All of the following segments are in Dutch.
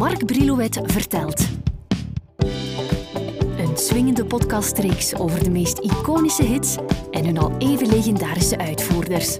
Mark Brilouet vertelt. Een swingende podcastreeks over de meest iconische hits en hun al even legendarische uitvoerders.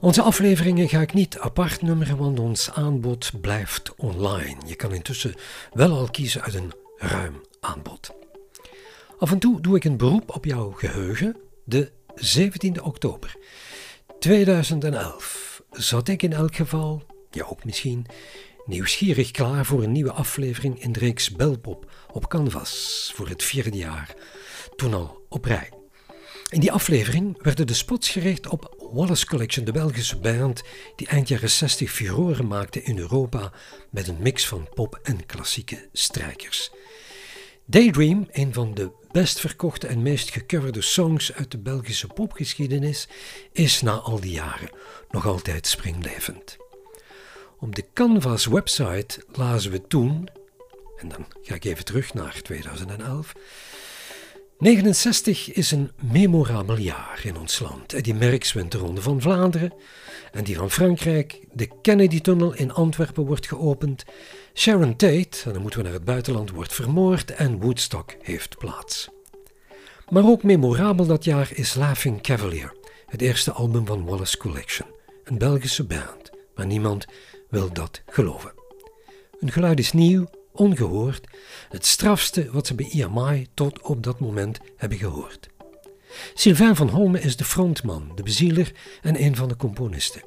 Onze afleveringen ga ik niet apart nummeren, want ons aanbod blijft online. Je kan intussen wel al kiezen uit een ruim aanbod. Af en toe doe ik een beroep op jouw geheugen. De 17e oktober 2011 zat ik in elk geval, ja ook misschien, nieuwsgierig klaar voor een nieuwe aflevering in de reeks Belpop op Canvas voor het vierde jaar, toen al op rij. In die aflevering werden de spots gericht op Wallace Collection, de Belgische band die eind jaren 60 furoren maakte in Europa met een mix van pop en klassieke strijkers. Daydream, een van de best verkochte en meest gecoverde songs uit de Belgische popgeschiedenis, is na al die jaren nog altijd springlevend. Op de Canvas website lazen we toen, en dan ga ik even terug naar 2011, 69 is een memorabel jaar in ons land. Die Merckx wint van Vlaanderen en die van Frankrijk. De Kennedy-tunnel in Antwerpen wordt geopend. Sharon Tate, en dan moeten we naar het buitenland, wordt vermoord en Woodstock heeft plaats. Maar ook memorabel dat jaar is Laughing Cavalier, het eerste album van Wallace Collection, een Belgische band, maar niemand wil dat geloven. Een geluid is nieuw, ongehoord, het strafste wat ze bij EMI tot op dat moment hebben gehoord. Sylvain van Holme is de frontman, de bezieler en een van de componisten.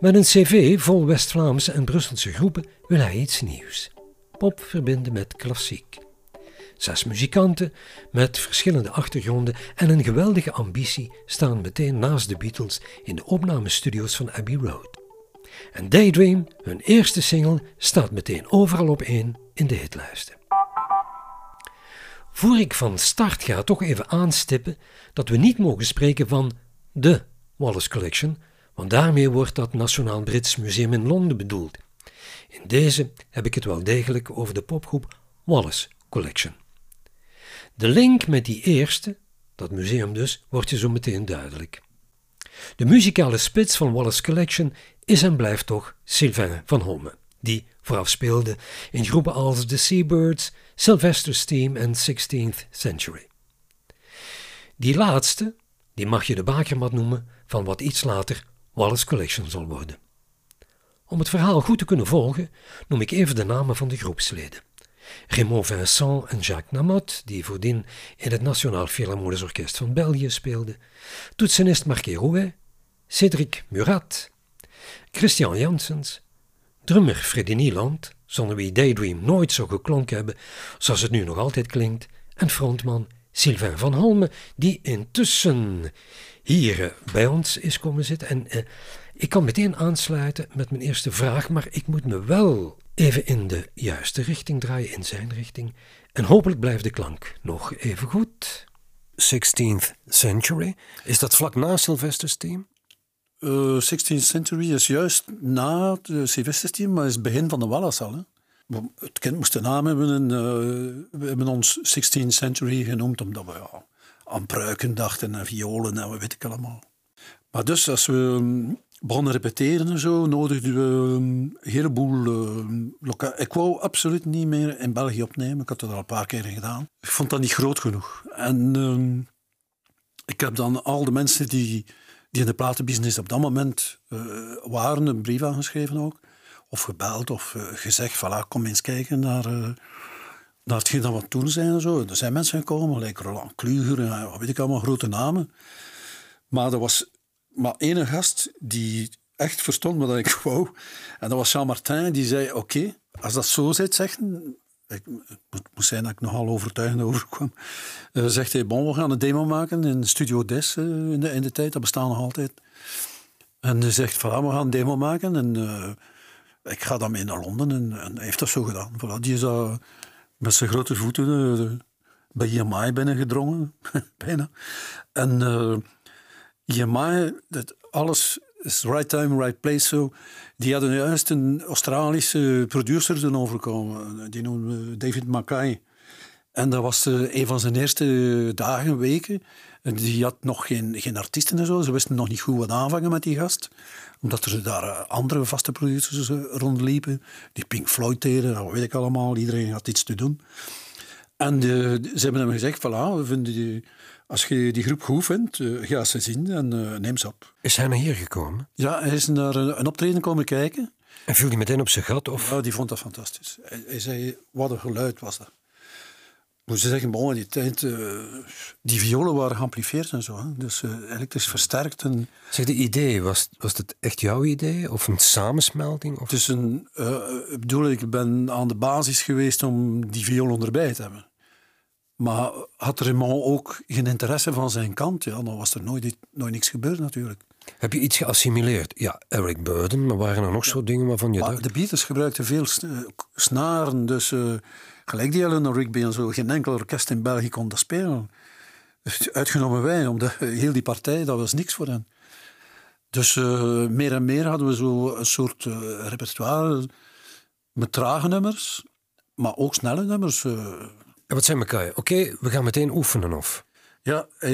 Met een cv vol West-Vlaamse en Brusselse groepen wil hij iets nieuws. Pop verbinden met klassiek. Zes muzikanten met verschillende achtergronden en een geweldige ambitie staan meteen naast de Beatles in de opnamestudio's van Abbey Road. En Daydream, hun eerste single, staat meteen overal op één in de hitlijsten. Voor ik van start ga, toch even aanstippen dat we niet mogen spreken van de Wallace Collection, want daarmee wordt dat Nationaal Brits Museum in Londen bedoeld. In deze heb ik het wel degelijk over de popgroep Wallace Collection. De link met die eerste, dat museum dus, wordt je zo meteen duidelijk. De muzikale spits van Wallace Collection is en blijft toch Sylvain van Holme, die vooraf speelde in groepen als The Seabirds, Sylvester's Team en 16th Century. Die laatste, die mag je de bakermat noemen van wat iets later Wallace Collection zal worden. Om het verhaal goed te kunnen volgen, noem ik even de namen van de groepsleden. Raymond Vincent en Jacques Namotte, die voordien in het Nationaal Philharmonisch Orkest van België speelden, toetsenist Marquet Rouet, Cédric Murat, Christian Janssens, drummer Freddy Nieland, zonder wie Daydream nooit zo geklonken hebben zoals het nu nog altijd klinkt, en frontman Sylvain van Holme, die intussen hier eh, bij ons is komen zitten. En eh, ik kan meteen aansluiten met mijn eerste vraag, maar ik moet me wel even in de juiste richting draaien, in zijn richting. En hopelijk blijft de klank nog even goed. 16th Century, is dat vlak na Sylvester's Team? Uh, eh, 16th Century is juist na de Sylvester's Team, maar is het begin van de Wallace al. Hè? Het kind moest een naam hebben en uh, we hebben ons 16th Century genoemd, omdat we ja, aan pruiken dachten en violen en wat weet ik allemaal. Maar dus als we um, begonnen repeteren en zo, nodigden we een heleboel uh, Ik wou absoluut niet meer in België opnemen. Ik had dat al een paar keer gedaan. Ik vond dat niet groot genoeg. En uh, ik heb dan al de mensen die, die in de platenbusiness op dat moment uh, waren, een brief aangeschreven ook. Of gebeld of uh, gezegd, voilà, kom eens kijken naar, uh, naar hetgeen dat we toen zijn en zo. Er zijn mensen gekomen, like Roland Kluger en wat weet ik allemaal, grote namen. Maar er was maar één gast die echt verstond wat ik wou. En dat was Jean Martin, die zei: Oké, als dat zo zit, zeggen. Ik, het moest zijn dat ik nogal overtuigend overkwam. Uh, zegt hij: Bon, we gaan een demo maken in Studio Des uh, in, de, in de tijd, dat bestaat nog altijd. En hij zegt: Voilà, we gaan een demo maken. En uh, ik ga dan mee naar Londen. En, en hij heeft dat zo gedaan. Voilà, die is met zijn grote voeten bij EMI binnengedrongen, bijna. En EMI, dat alles is right time, right place. So. Die hadden juist een Australische producer doen overkomen. Die noemen David Mackay. En dat was uh, een van zijn eerste dagen, weken. En die had nog geen, geen artiesten en zo. Ze wisten nog niet goed wat aanvangen met die gast. Omdat er daar uh, andere vaste producers uh, rondliepen. Die Pink Floyd deden, dat weet ik allemaal. Iedereen had iets te doen. En ze hebben hem gezegd, voilà, we vinden die, als je die groep goed vindt, ga ze zien en neem ze op. Is hij naar hier gekomen? Ja, hij is naar een, een optreden komen kijken. En viel hij meteen op zijn gat? Of? Ja, die vond dat fantastisch. Hij, hij zei, wat een geluid was dat moet je zeggen, bon, in die tijd, uh, die violen waren geamplifieerd en zo. Hè. Dus uh, elektrisch versterkt. En... Zeg, de idee, was, was het echt jouw idee? Of een samensmelting? Of? Dus een, uh, ik bedoel, ik ben aan de basis geweest om die violen erbij te hebben. Maar had Raymond ook geen interesse van zijn kant, ja, dan was er nooit, nooit niks gebeurd natuurlijk. Heb je iets geassimileerd? Ja, Eric Burden, maar waren er nog zo dingen waarvan je maar dacht... De Beatles gebruikten veel snaren, dus gelijk die Eleanor Rigby en zo, geen enkel orkest in België kon dat spelen. Uitgenomen wij, omdat heel die partij, dat was niks voor hen. Dus uh, meer en meer hadden we zo een soort uh, repertoire met trage nummers, maar ook snelle nummers. Uh. En wat zijn elkaar? Oké, we gaan meteen oefenen of? Ja, hij,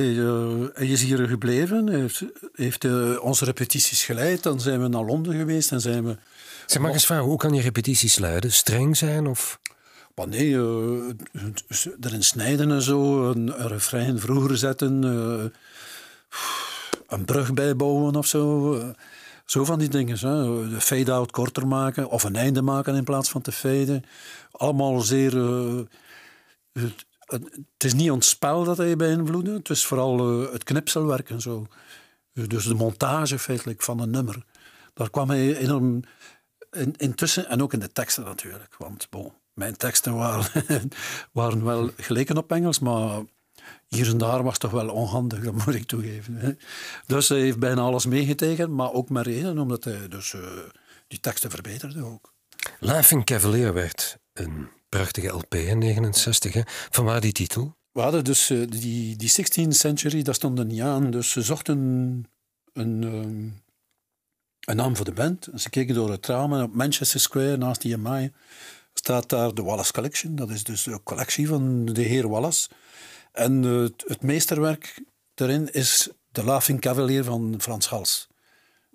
hij is hier gebleven, hij heeft, heeft onze repetities geleid. Dan zijn we naar Londen geweest en zijn we... Zeg maar eens vragen, hoe kan je repetities leiden? Streng zijn of... Maar nee, uh, erin snijden en zo, een, refrein vroeger zetten, uh, een brug bijbouwen of zo. Uh, zo van die dingen. Hè. De fade-out korter maken of een einde maken in plaats van te faden. Allemaal zeer. Het, het, is niet ons spel dat hij beïnvloedde, het is vooral het knipselwerk en zo. Dus de montage feitelijk van een nummer. Daar kwam hij enorm in, intussen, en ook in de teksten natuurlijk. Want bon, mijn teksten waren, waren wel geleken op Engels, maar hier en daar was het toch wel onhandig, dat moet ik toegeven. Hè. Dus hij heeft bijna alles meegetekend, maar ook met reden, omdat hij dus, uh, die teksten verbeterde ook. Laughing Cavalier werd een prachtige LP in 69. Hè. Van waar die titel? We hadden dus uh, die, die 16th century, dat stond er niet aan. Dus ze zochten een, um, een naam voor de band. En ze keken door het raam op Manchester Square naast die staat daar de Wallace Collection. Dat is dus de collectie van de heer Wallace. En het, het meesterwerk daarin is de Laughing Cavalier van Frans Hals.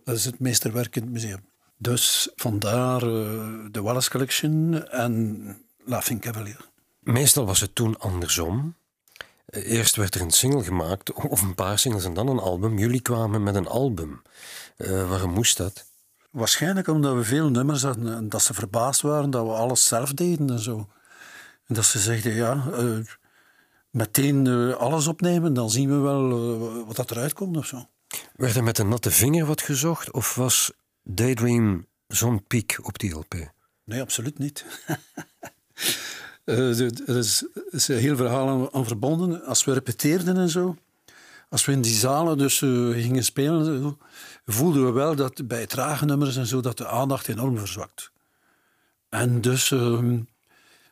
Dat is het meesterwerk in het museum. Dus vandaar uh, de Wallace Collection en Laughing Cavalier. Meestal was het toen andersom. Eerst werd er een single gemaakt, of een paar singles en dan een album. Jullie kwamen met een album. Uh, waarom moest dat? Waarschijnlijk omdat we veel nummers hadden en dat ze verbaasd waren dat we alles zelf deden en zo. En dat ze zeiden, ja, uh, meteen uh, alles opnemen, dan zien we wel uh, wat dat eruit komt of zo. Werd er met een natte vinger wat gezocht of was Daydream zo'n piek op die LP? Nee, absoluut niet. er is, is, een heel verhaal aan, verbonden. Als we repeteerden en zo, als we in die zalen dus uh, gingen spelen, voelden we wel dat bij trage nummers en zo dat de aandacht enorm verzwakt. En dus, uh,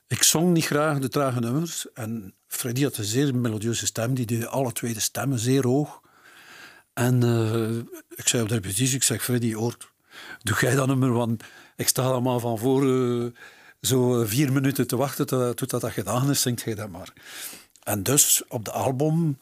ik zong niet graag de trage nummers. En Freddy had een zeer melodieuze stem, die deed alle twee de stemmen zeer hoog. En uh, ik zei op de repetitie, ik zeg, Freddy, hoort, doe jij dat nummer, want ik sta allemaal van voor zo vier minuten te wachten tot dat gedaan is, zingt jij dat maar. En dus op de album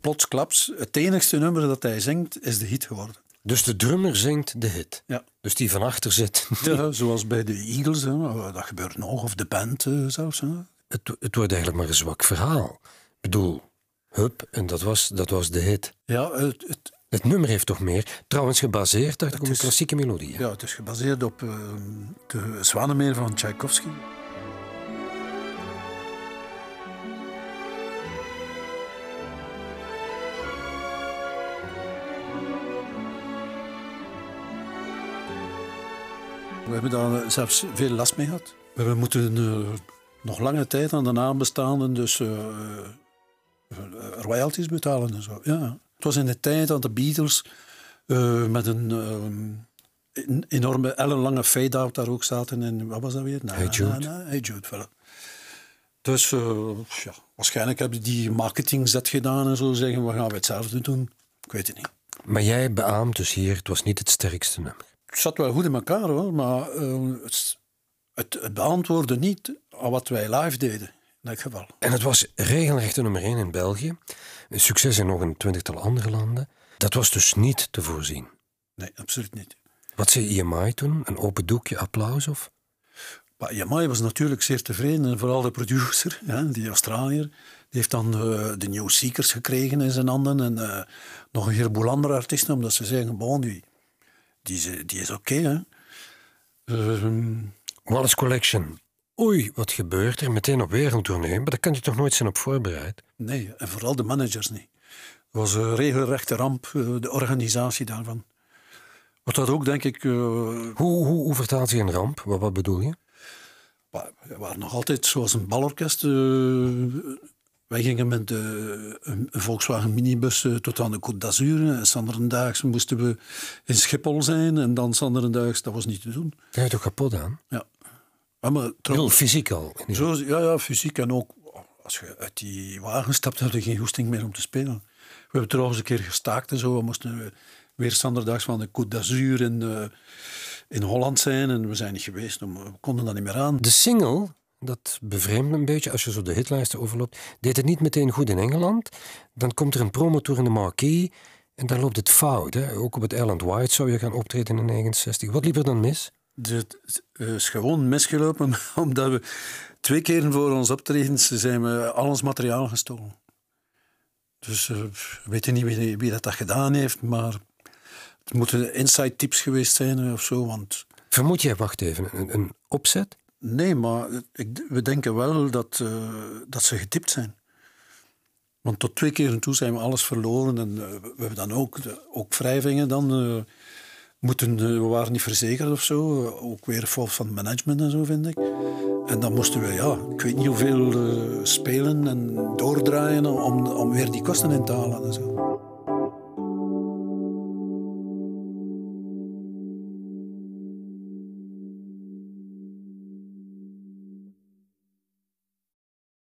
plotsklaps, het enigste nummer dat hij zingt, is de hit geworden. Dus de drummer zingt de hit? Ja. Dus die van achter zit? Ja, zoals bij de Eagles, hè. dat gebeurt nog, of de band uh, zelfs. Hè. Het, het wordt eigenlijk maar een zwak verhaal. Ik bedoel, hup, en dat was, dat was de hit. Ja, het, het, het nummer heeft toch meer? Trouwens gebaseerd, dacht ik, op een klassieke melodie. Ja, het is gebaseerd op uh, de Zwanemeer van Tchaikovsky. We hebben daar zelfs veel last mee gehad. We hebben moeten uh, nog lange tijd aan de nabestaanden dus uh, royalties betalen en zo. Ja. Het was in de tijd dat de Beatles uh, met een, een enorme ellenlange fade-out daar ook zaten. En wat was dat weer? Na, hey Jude. Na, na, hey Jude voilà. Dus ja, waarschijnlijk hebben die marketingzet gedaan en zo zeggen, we gaan we hetzelfde doen. Ik weet het niet. Maar jij beaamt dus hier, het was niet het sterkste nummer het zat wel goed in elkaar hoor, maar uh, het, het, beantwoordde niet aan wat wij live deden. in elk geval. En het was regelrecht nummer 1 in België. Een succes in nog een twintigtal andere landen. Dat was dus niet te voorzien. Nee, absoluut niet. Wat zei EMI toen? Een open doekje, applaus of? Maar Yamai was natuurlijk zeer tevreden. En vooral de producer, ja, die Australiër. Die heeft dan uh, de New Seekers gekregen in zijn handen. En uh, nog een heleboel andere artiesten. Omdat ze zeggen, bon, die, die, is, die is oké. Okay, uh, Wallace Collection. Oei, wat gebeurt er? Meteen op wereldtournee. Maar daar kan je toch nooit zijn op voorbereid? Nee, en vooral de managers niet. Het was een regelrechte ramp, de organisatie daarvan. Wat dat ook, denk ik... Hoe, hoe, hoe vertaalt je een ramp? Wat, wat bedoel je? we waren nog altijd zoals een balorkest. Wij gingen met de, een, Volkswagen minibus tot aan de Côte d'Azur. Sanderendaags moesten we in Schiphol zijn. En dan Sanderendaags, dat was niet te doen. Ga je toch kapot aan? Ja. Maar, Heel fysiek al? Zo, ja, ja, fysiek. En ook als je uit die wagen stapt, had je geen goesting meer om te spelen. We hebben trouwens een keer gestaakt en zo. We moesten weer Sanderdaags van de Côte d'Azur en... Uh, in Holland zijn en we zijn niet geweest. We konden dat niet meer aan. De single, dat bevreemdt me een beetje als je zo de hitlijsten overloopt, deed het niet meteen goed in Engeland. Dan komt er een promotour in de marquee en dan loopt het fout. Hè? Ook op het Island White zou je gaan optreden in 69. Wat liep er dan mis? Het is gewoon misgelopen omdat we twee keren voor ons optredens zijn we al ons materiaal gestolen. Dus uh, we weten niet wie, wie dat, dat gedaan heeft, maar het moeten inside tips geweest zijn eh, of zo. Want... Vermoed jij, wacht even, een, een opzet? Nee, maar we denken wel dat, uh, dat ze getipt zijn. Want tot twee keer en toe zijn we alles verloren. En uh, we hebben dan ook, de, ook wrijvingen dan. Uh, moeten, we waren niet verzekerd of zo. ook weer fout van management en zo, vind ik. En dan moesten we, ja, ik weet niet hoeveel spelen en doordraaien om, om weer die kosten in te halen en zo.